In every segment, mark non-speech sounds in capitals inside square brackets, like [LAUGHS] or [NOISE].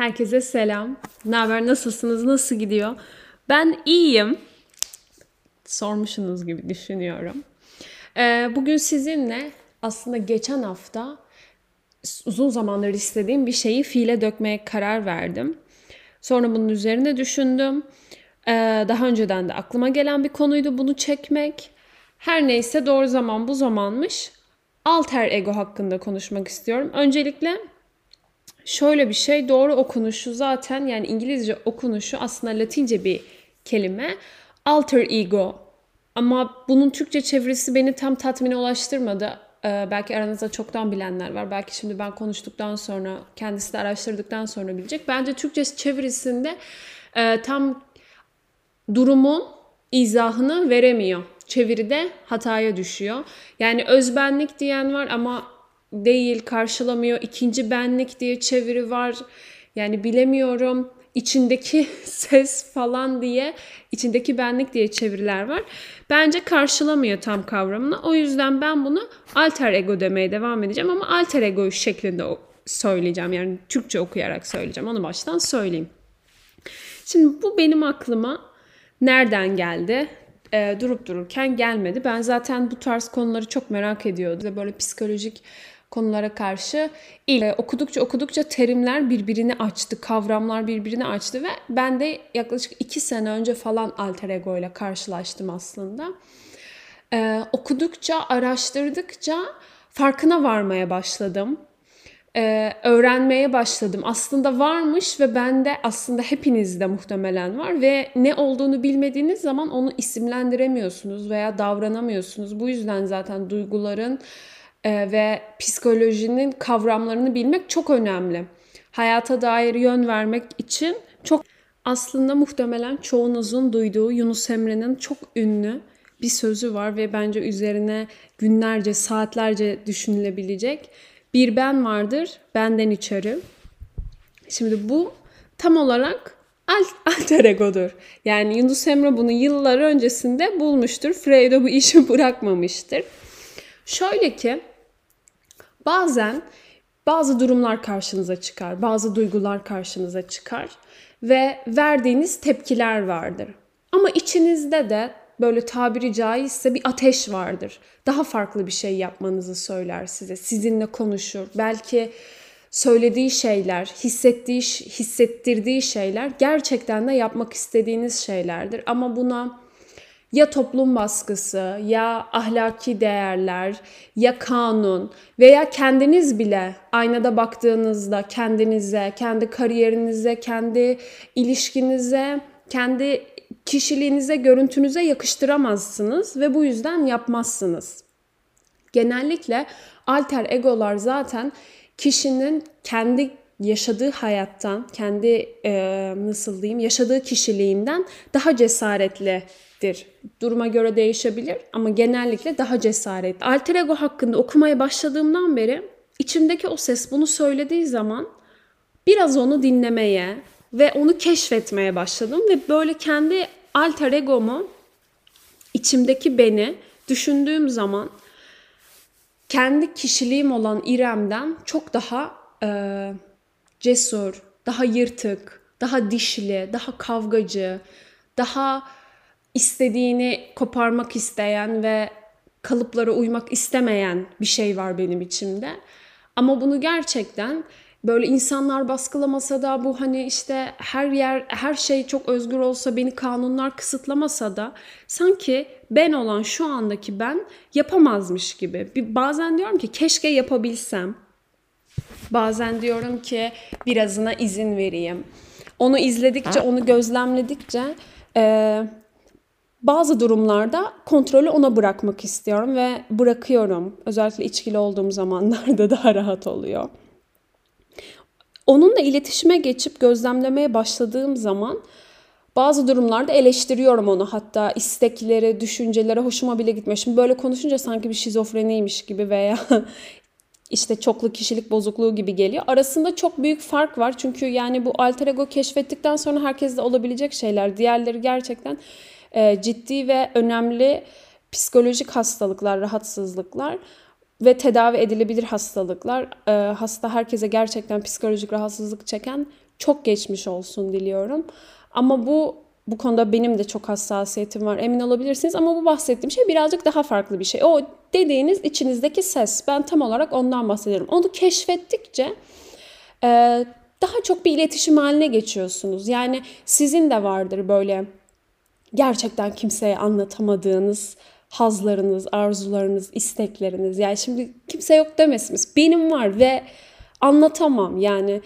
Herkese selam. Ne haber? Nasılsınız? Nasıl gidiyor? Ben iyiyim. Sormuşsunuz gibi düşünüyorum. Ee, bugün sizinle aslında geçen hafta uzun zamandır istediğim bir şeyi fiile dökmeye karar verdim. Sonra bunun üzerine düşündüm. Ee, daha önceden de aklıma gelen bir konuydu bunu çekmek. Her neyse doğru zaman bu zamanmış. Alter ego hakkında konuşmak istiyorum. Öncelikle şöyle bir şey doğru okunuşu zaten yani İngilizce okunuşu aslında Latince bir kelime. Alter ego. Ama bunun Türkçe çevirisi beni tam tatmine ulaştırmadı. Ee, belki aranızda çoktan bilenler var. Belki şimdi ben konuştuktan sonra, kendisi de araştırdıktan sonra bilecek. Bence Türkçe çevirisinde e, tam durumun izahını veremiyor. Çeviride hataya düşüyor. Yani özbenlik diyen var ama değil, karşılamıyor. İkinci benlik diye çeviri var. Yani bilemiyorum. İçindeki [LAUGHS] ses falan diye, içindeki benlik diye çeviriler var. Bence karşılamıyor tam kavramını. O yüzden ben bunu alter ego demeye devam edeceğim ama alter ego şeklinde söyleyeceğim. Yani Türkçe okuyarak söyleyeceğim. Onu baştan söyleyeyim. Şimdi bu benim aklıma nereden geldi? Ee, durup dururken gelmedi. Ben zaten bu tarz konuları çok merak ediyordum. Böyle psikolojik konulara karşı ilk e, okudukça okudukça terimler birbirini açtı, kavramlar birbirini açtı ve ben de yaklaşık iki sene önce falan alter ego ile karşılaştım aslında. Ee, okudukça, araştırdıkça farkına varmaya başladım. Ee, öğrenmeye başladım. Aslında varmış ve bende aslında hepinizde muhtemelen var ve ne olduğunu bilmediğiniz zaman onu isimlendiremiyorsunuz veya davranamıyorsunuz. Bu yüzden zaten duyguların ve psikolojinin kavramlarını bilmek çok önemli. Hayata dair yön vermek için çok aslında muhtemelen çoğunuzun duyduğu Yunus Emre'nin çok ünlü bir sözü var ve bence üzerine günlerce, saatlerce düşünülebilecek bir ben vardır, benden içeri. Şimdi bu tam olarak [LAUGHS] alter egodur. Yani Yunus Emre bunu yıllar öncesinde bulmuştur. Freud bu işi [LAUGHS] bırakmamıştır. Şöyle ki bazen bazı durumlar karşınıza çıkar, bazı duygular karşınıza çıkar ve verdiğiniz tepkiler vardır. Ama içinizde de böyle tabiri caizse bir ateş vardır. Daha farklı bir şey yapmanızı söyler size. Sizinle konuşur. Belki söylediği şeyler, hissettiği, hissettirdiği şeyler gerçekten de yapmak istediğiniz şeylerdir. Ama buna ya toplum baskısı, ya ahlaki değerler, ya kanun veya kendiniz bile aynada baktığınızda kendinize, kendi kariyerinize, kendi ilişkinize, kendi kişiliğinize, görüntünüze yakıştıramazsınız ve bu yüzden yapmazsınız. Genellikle alter egolar zaten kişinin kendi yaşadığı hayattan, kendi e, nasıl diyeyim, yaşadığı kişiliğinden daha cesaretlidir. Duruma göre değişebilir ama genellikle daha cesaretli. Alter ego hakkında okumaya başladığımdan beri içimdeki o ses bunu söylediği zaman biraz onu dinlemeye ve onu keşfetmeye başladım ve böyle kendi alter egomu içimdeki beni düşündüğüm zaman kendi kişiliğim olan İrem'den çok daha cesur, daha yırtık, daha dişli, daha kavgacı, daha istediğini koparmak isteyen ve kalıplara uymak istemeyen bir şey var benim içimde. Ama bunu gerçekten böyle insanlar baskılamasa da bu hani işte her yer her şey çok özgür olsa beni kanunlar kısıtlamasa da sanki ben olan şu andaki ben yapamazmış gibi. Bir, bazen diyorum ki keşke yapabilsem. Bazen diyorum ki birazına izin vereyim. Onu izledikçe, onu gözlemledikçe e, bazı durumlarda kontrolü ona bırakmak istiyorum ve bırakıyorum. Özellikle içkili olduğum zamanlarda [LAUGHS] daha rahat oluyor. Onunla iletişime geçip gözlemlemeye başladığım zaman bazı durumlarda eleştiriyorum onu hatta istekleri, düşünceleri hoşuma bile gitmiyor. Şimdi böyle konuşunca sanki bir şizofreniymiş gibi veya işte çoklu kişilik bozukluğu gibi geliyor. Arasında çok büyük fark var. Çünkü yani bu alter ego keşfettikten sonra herkeste olabilecek şeyler. Diğerleri gerçekten e, ciddi ve önemli psikolojik hastalıklar, rahatsızlıklar. ve tedavi edilebilir hastalıklar. E, hasta herkese gerçekten psikolojik rahatsızlık çeken çok geçmiş olsun diliyorum. Ama bu bu konuda benim de çok hassasiyetim var emin olabilirsiniz ama bu bahsettiğim şey birazcık daha farklı bir şey. O dediğiniz içinizdeki ses ben tam olarak ondan bahsediyorum. Onu keşfettikçe e, daha çok bir iletişim haline geçiyorsunuz. Yani sizin de vardır böyle gerçekten kimseye anlatamadığınız hazlarınız, arzularınız, istekleriniz. Yani şimdi kimse yok demesiniz. Benim var ve anlatamam. Yani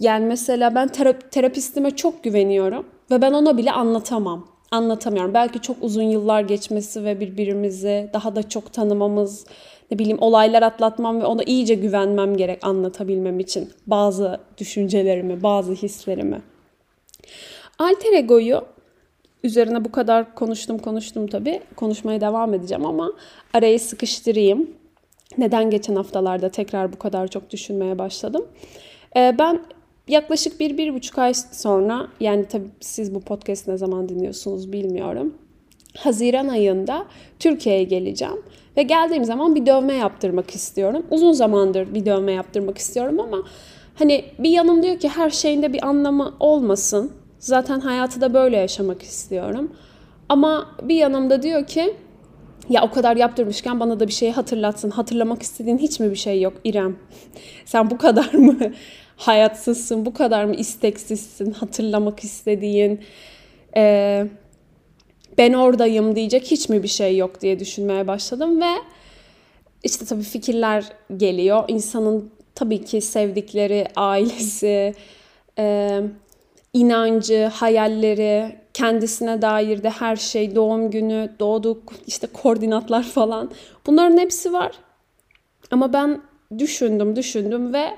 yani mesela ben terap terapistime çok güveniyorum ve ben ona bile anlatamam. Anlatamıyorum. Belki çok uzun yıllar geçmesi ve birbirimizi daha da çok tanımamız, ne bileyim olaylar atlatmam ve ona iyice güvenmem gerek anlatabilmem için bazı düşüncelerimi, bazı hislerimi. Alter egoyu üzerine bu kadar konuştum konuştum tabii. Konuşmaya devam edeceğim ama arayı sıkıştırayım. Neden geçen haftalarda tekrar bu kadar çok düşünmeye başladım? Ee, ben yaklaşık bir, bir buçuk ay sonra yani tabii siz bu podcast ne zaman dinliyorsunuz bilmiyorum. Haziran ayında Türkiye'ye geleceğim. Ve geldiğim zaman bir dövme yaptırmak istiyorum. Uzun zamandır bir dövme yaptırmak istiyorum ama hani bir yanım diyor ki her şeyinde bir anlamı olmasın. Zaten hayatı da böyle yaşamak istiyorum. Ama bir yanımda diyor ki ya o kadar yaptırmışken bana da bir şey hatırlatsın. Hatırlamak istediğin hiç mi bir şey yok İrem? [LAUGHS] Sen bu kadar mı hayatsızsın, bu kadar mı isteksizsin, hatırlamak istediğin, e, ben oradayım diyecek hiç mi bir şey yok diye düşünmeye başladım ve işte tabii fikirler geliyor. İnsanın tabii ki sevdikleri, ailesi, e, inancı, hayalleri, kendisine dair de her şey, doğum günü, doğduk, işte koordinatlar falan. Bunların hepsi var. Ama ben düşündüm, düşündüm ve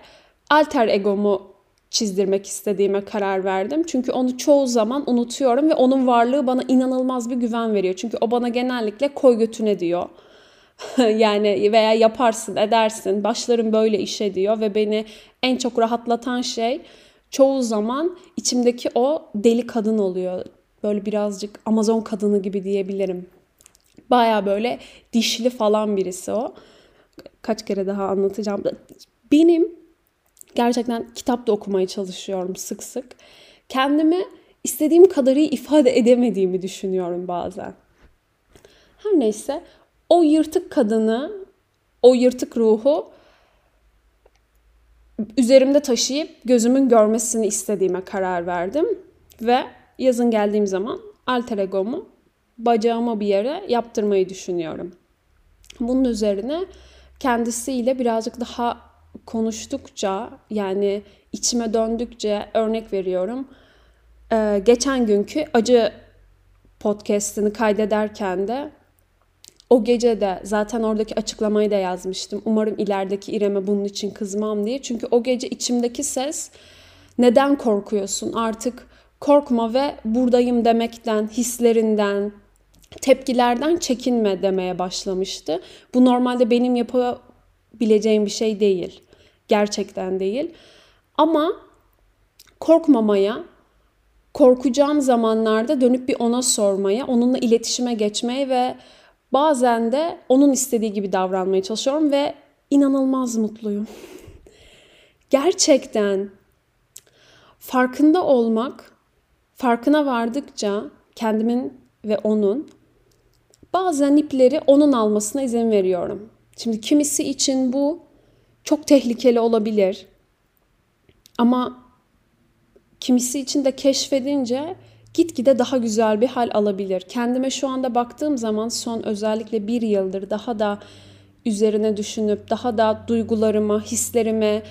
alter egomu çizdirmek istediğime karar verdim. Çünkü onu çoğu zaman unutuyorum ve onun varlığı bana inanılmaz bir güven veriyor. Çünkü o bana genellikle koy götüne diyor. [LAUGHS] yani veya yaparsın, edersin, başlarım böyle işe diyor ve beni en çok rahatlatan şey çoğu zaman içimdeki o deli kadın oluyor. Böyle birazcık Amazon kadını gibi diyebilirim. Baya böyle dişli falan birisi o. Kaç kere daha anlatacağım. Benim gerçekten kitap da okumaya çalışıyorum sık sık. Kendimi istediğim kadarı ifade edemediğimi düşünüyorum bazen. Her neyse o yırtık kadını, o yırtık ruhu üzerimde taşıyıp gözümün görmesini istediğime karar verdim. Ve yazın geldiğim zaman alter egomu bacağıma bir yere yaptırmayı düşünüyorum. Bunun üzerine kendisiyle birazcık daha konuştukça yani içime döndükçe örnek veriyorum. Ee, geçen günkü acı podcast'ini kaydederken de o gece de zaten oradaki açıklamayı da yazmıştım. Umarım ilerideki İrem'e bunun için kızmam diye. Çünkü o gece içimdeki ses neden korkuyorsun? Artık korkma ve buradayım demekten, hislerinden, tepkilerden çekinme demeye başlamıştı. Bu normalde benim yapabileceğim bir şey değil. Gerçekten değil. Ama korkmamaya, korkacağım zamanlarda dönüp bir ona sormaya, onunla iletişime geçmeye ve bazen de onun istediği gibi davranmaya çalışıyorum ve inanılmaz mutluyum. Gerçekten farkında olmak, farkına vardıkça kendimin ve onun bazen ipleri onun almasına izin veriyorum. Şimdi kimisi için bu çok tehlikeli olabilir. Ama kimisi için de keşfedince gitgide daha güzel bir hal alabilir. Kendime şu anda baktığım zaman son özellikle bir yıldır daha da üzerine düşünüp daha da duygularıma, hislerime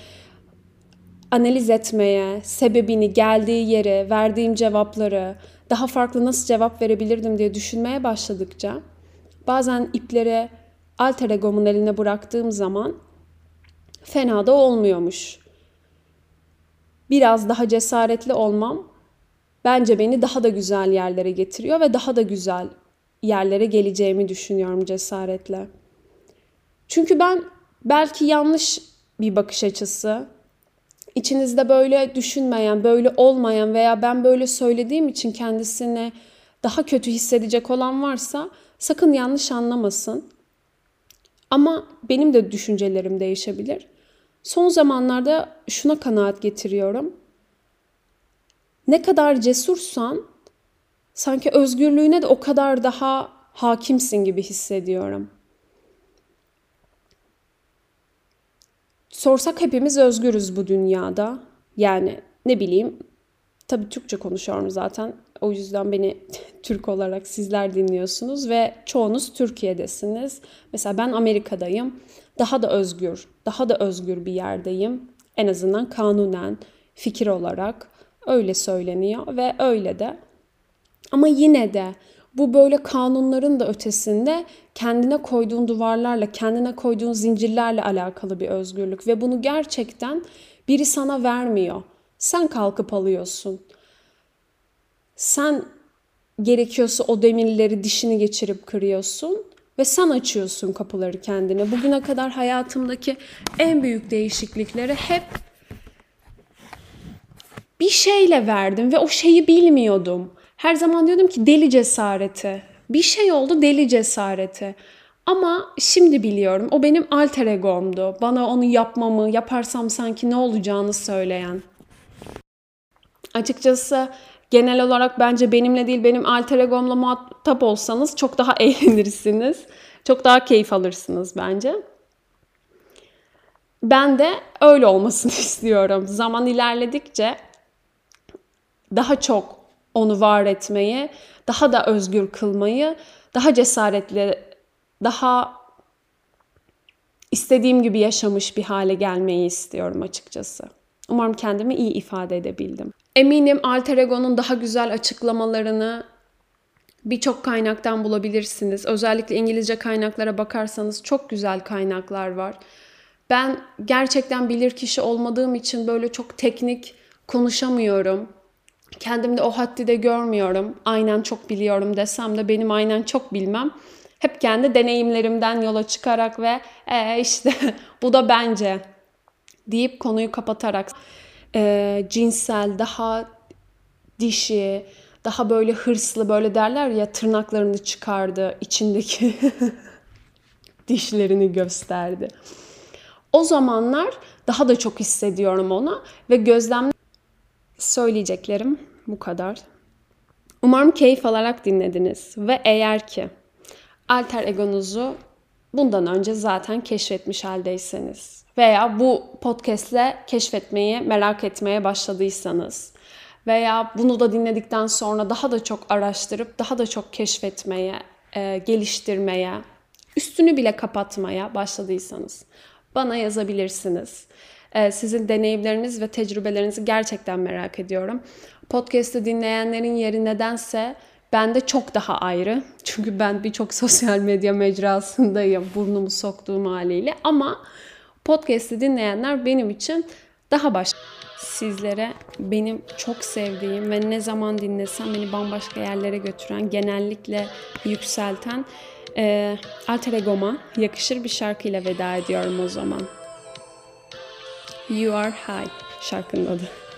analiz etmeye, sebebini, geldiği yere, verdiğim cevapları, daha farklı nasıl cevap verebilirdim diye düşünmeye başladıkça bazen iplere alter egomun eline bıraktığım zaman fena da olmuyormuş. Biraz daha cesaretli olmam bence beni daha da güzel yerlere getiriyor ve daha da güzel yerlere geleceğimi düşünüyorum cesaretle. Çünkü ben belki yanlış bir bakış açısı, içinizde böyle düşünmeyen, böyle olmayan veya ben böyle söylediğim için kendisini daha kötü hissedecek olan varsa sakın yanlış anlamasın. Ama benim de düşüncelerim değişebilir. Son zamanlarda şuna kanaat getiriyorum. Ne kadar cesursan sanki özgürlüğüne de o kadar daha hakimsin gibi hissediyorum. Sorsak hepimiz özgürüz bu dünyada. Yani ne bileyim tabii Türkçe konuşuyorum zaten. O yüzden beni [LAUGHS] Türk olarak sizler dinliyorsunuz ve çoğunuz Türkiye'desiniz. Mesela ben Amerika'dayım. Daha da özgür, daha da özgür bir yerdeyim. En azından kanunen, fikir olarak öyle söyleniyor ve öyle de. Ama yine de bu böyle kanunların da ötesinde kendine koyduğun duvarlarla, kendine koyduğun zincirlerle alakalı bir özgürlük ve bunu gerçekten biri sana vermiyor. Sen kalkıp alıyorsun. Sen gerekiyorsa o demirleri dişini geçirip kırıyorsun ve sen açıyorsun kapıları kendine. Bugüne kadar hayatımdaki en büyük değişiklikleri hep bir şeyle verdim ve o şeyi bilmiyordum. Her zaman diyordum ki deli cesareti. Bir şey oldu deli cesareti. Ama şimdi biliyorum o benim alter egomdu. Bana onu yapmamı, yaparsam sanki ne olacağını söyleyen. Açıkçası genel olarak bence benimle değil benim alter egomla muhatap olsanız çok daha [LAUGHS] eğlenirsiniz. Çok daha keyif alırsınız bence. Ben de öyle olmasını [LAUGHS] istiyorum. Zaman ilerledikçe daha çok onu var etmeyi, daha da özgür kılmayı, daha cesaretli, daha istediğim gibi yaşamış bir hale gelmeyi istiyorum açıkçası. Umarım kendimi iyi ifade edebildim. Eminim Alter Ego'nun daha güzel açıklamalarını birçok kaynaktan bulabilirsiniz. Özellikle İngilizce kaynaklara bakarsanız çok güzel kaynaklar var. Ben gerçekten bilir kişi olmadığım için böyle çok teknik konuşamıyorum. Kendimde o haddi de görmüyorum. Aynen çok biliyorum desem de benim aynen çok bilmem. Hep kendi deneyimlerimden yola çıkarak ve e, işte [LAUGHS] bu da bence deyip konuyu kapatarak e, cinsel, daha dişi, daha böyle hırslı böyle derler ya tırnaklarını çıkardı, içindeki [LAUGHS] dişlerini gösterdi. O zamanlar daha da çok hissediyorum onu ve gözlem söyleyeceklerim bu kadar. Umarım keyif alarak dinlediniz ve eğer ki alter egonuzu bundan önce zaten keşfetmiş haldeyseniz veya bu podcastle keşfetmeyi merak etmeye başladıysanız veya bunu da dinledikten sonra daha da çok araştırıp daha da çok keşfetmeye, e, geliştirmeye, üstünü bile kapatmaya başladıysanız bana yazabilirsiniz. E, sizin deneyimleriniz ve tecrübelerinizi gerçekten merak ediyorum. Podcast'ı dinleyenlerin yeri nedense bende çok daha ayrı. Çünkü ben birçok [LAUGHS] sosyal medya mecrasındayım burnumu soktuğum haliyle ama podcast'i dinleyenler benim için daha başka. Sizlere benim çok sevdiğim ve ne zaman dinlesem beni bambaşka yerlere götüren, genellikle yükselten e, Alter Ego'ma yakışır bir şarkıyla veda ediyorum o zaman. You Are High şarkının adı.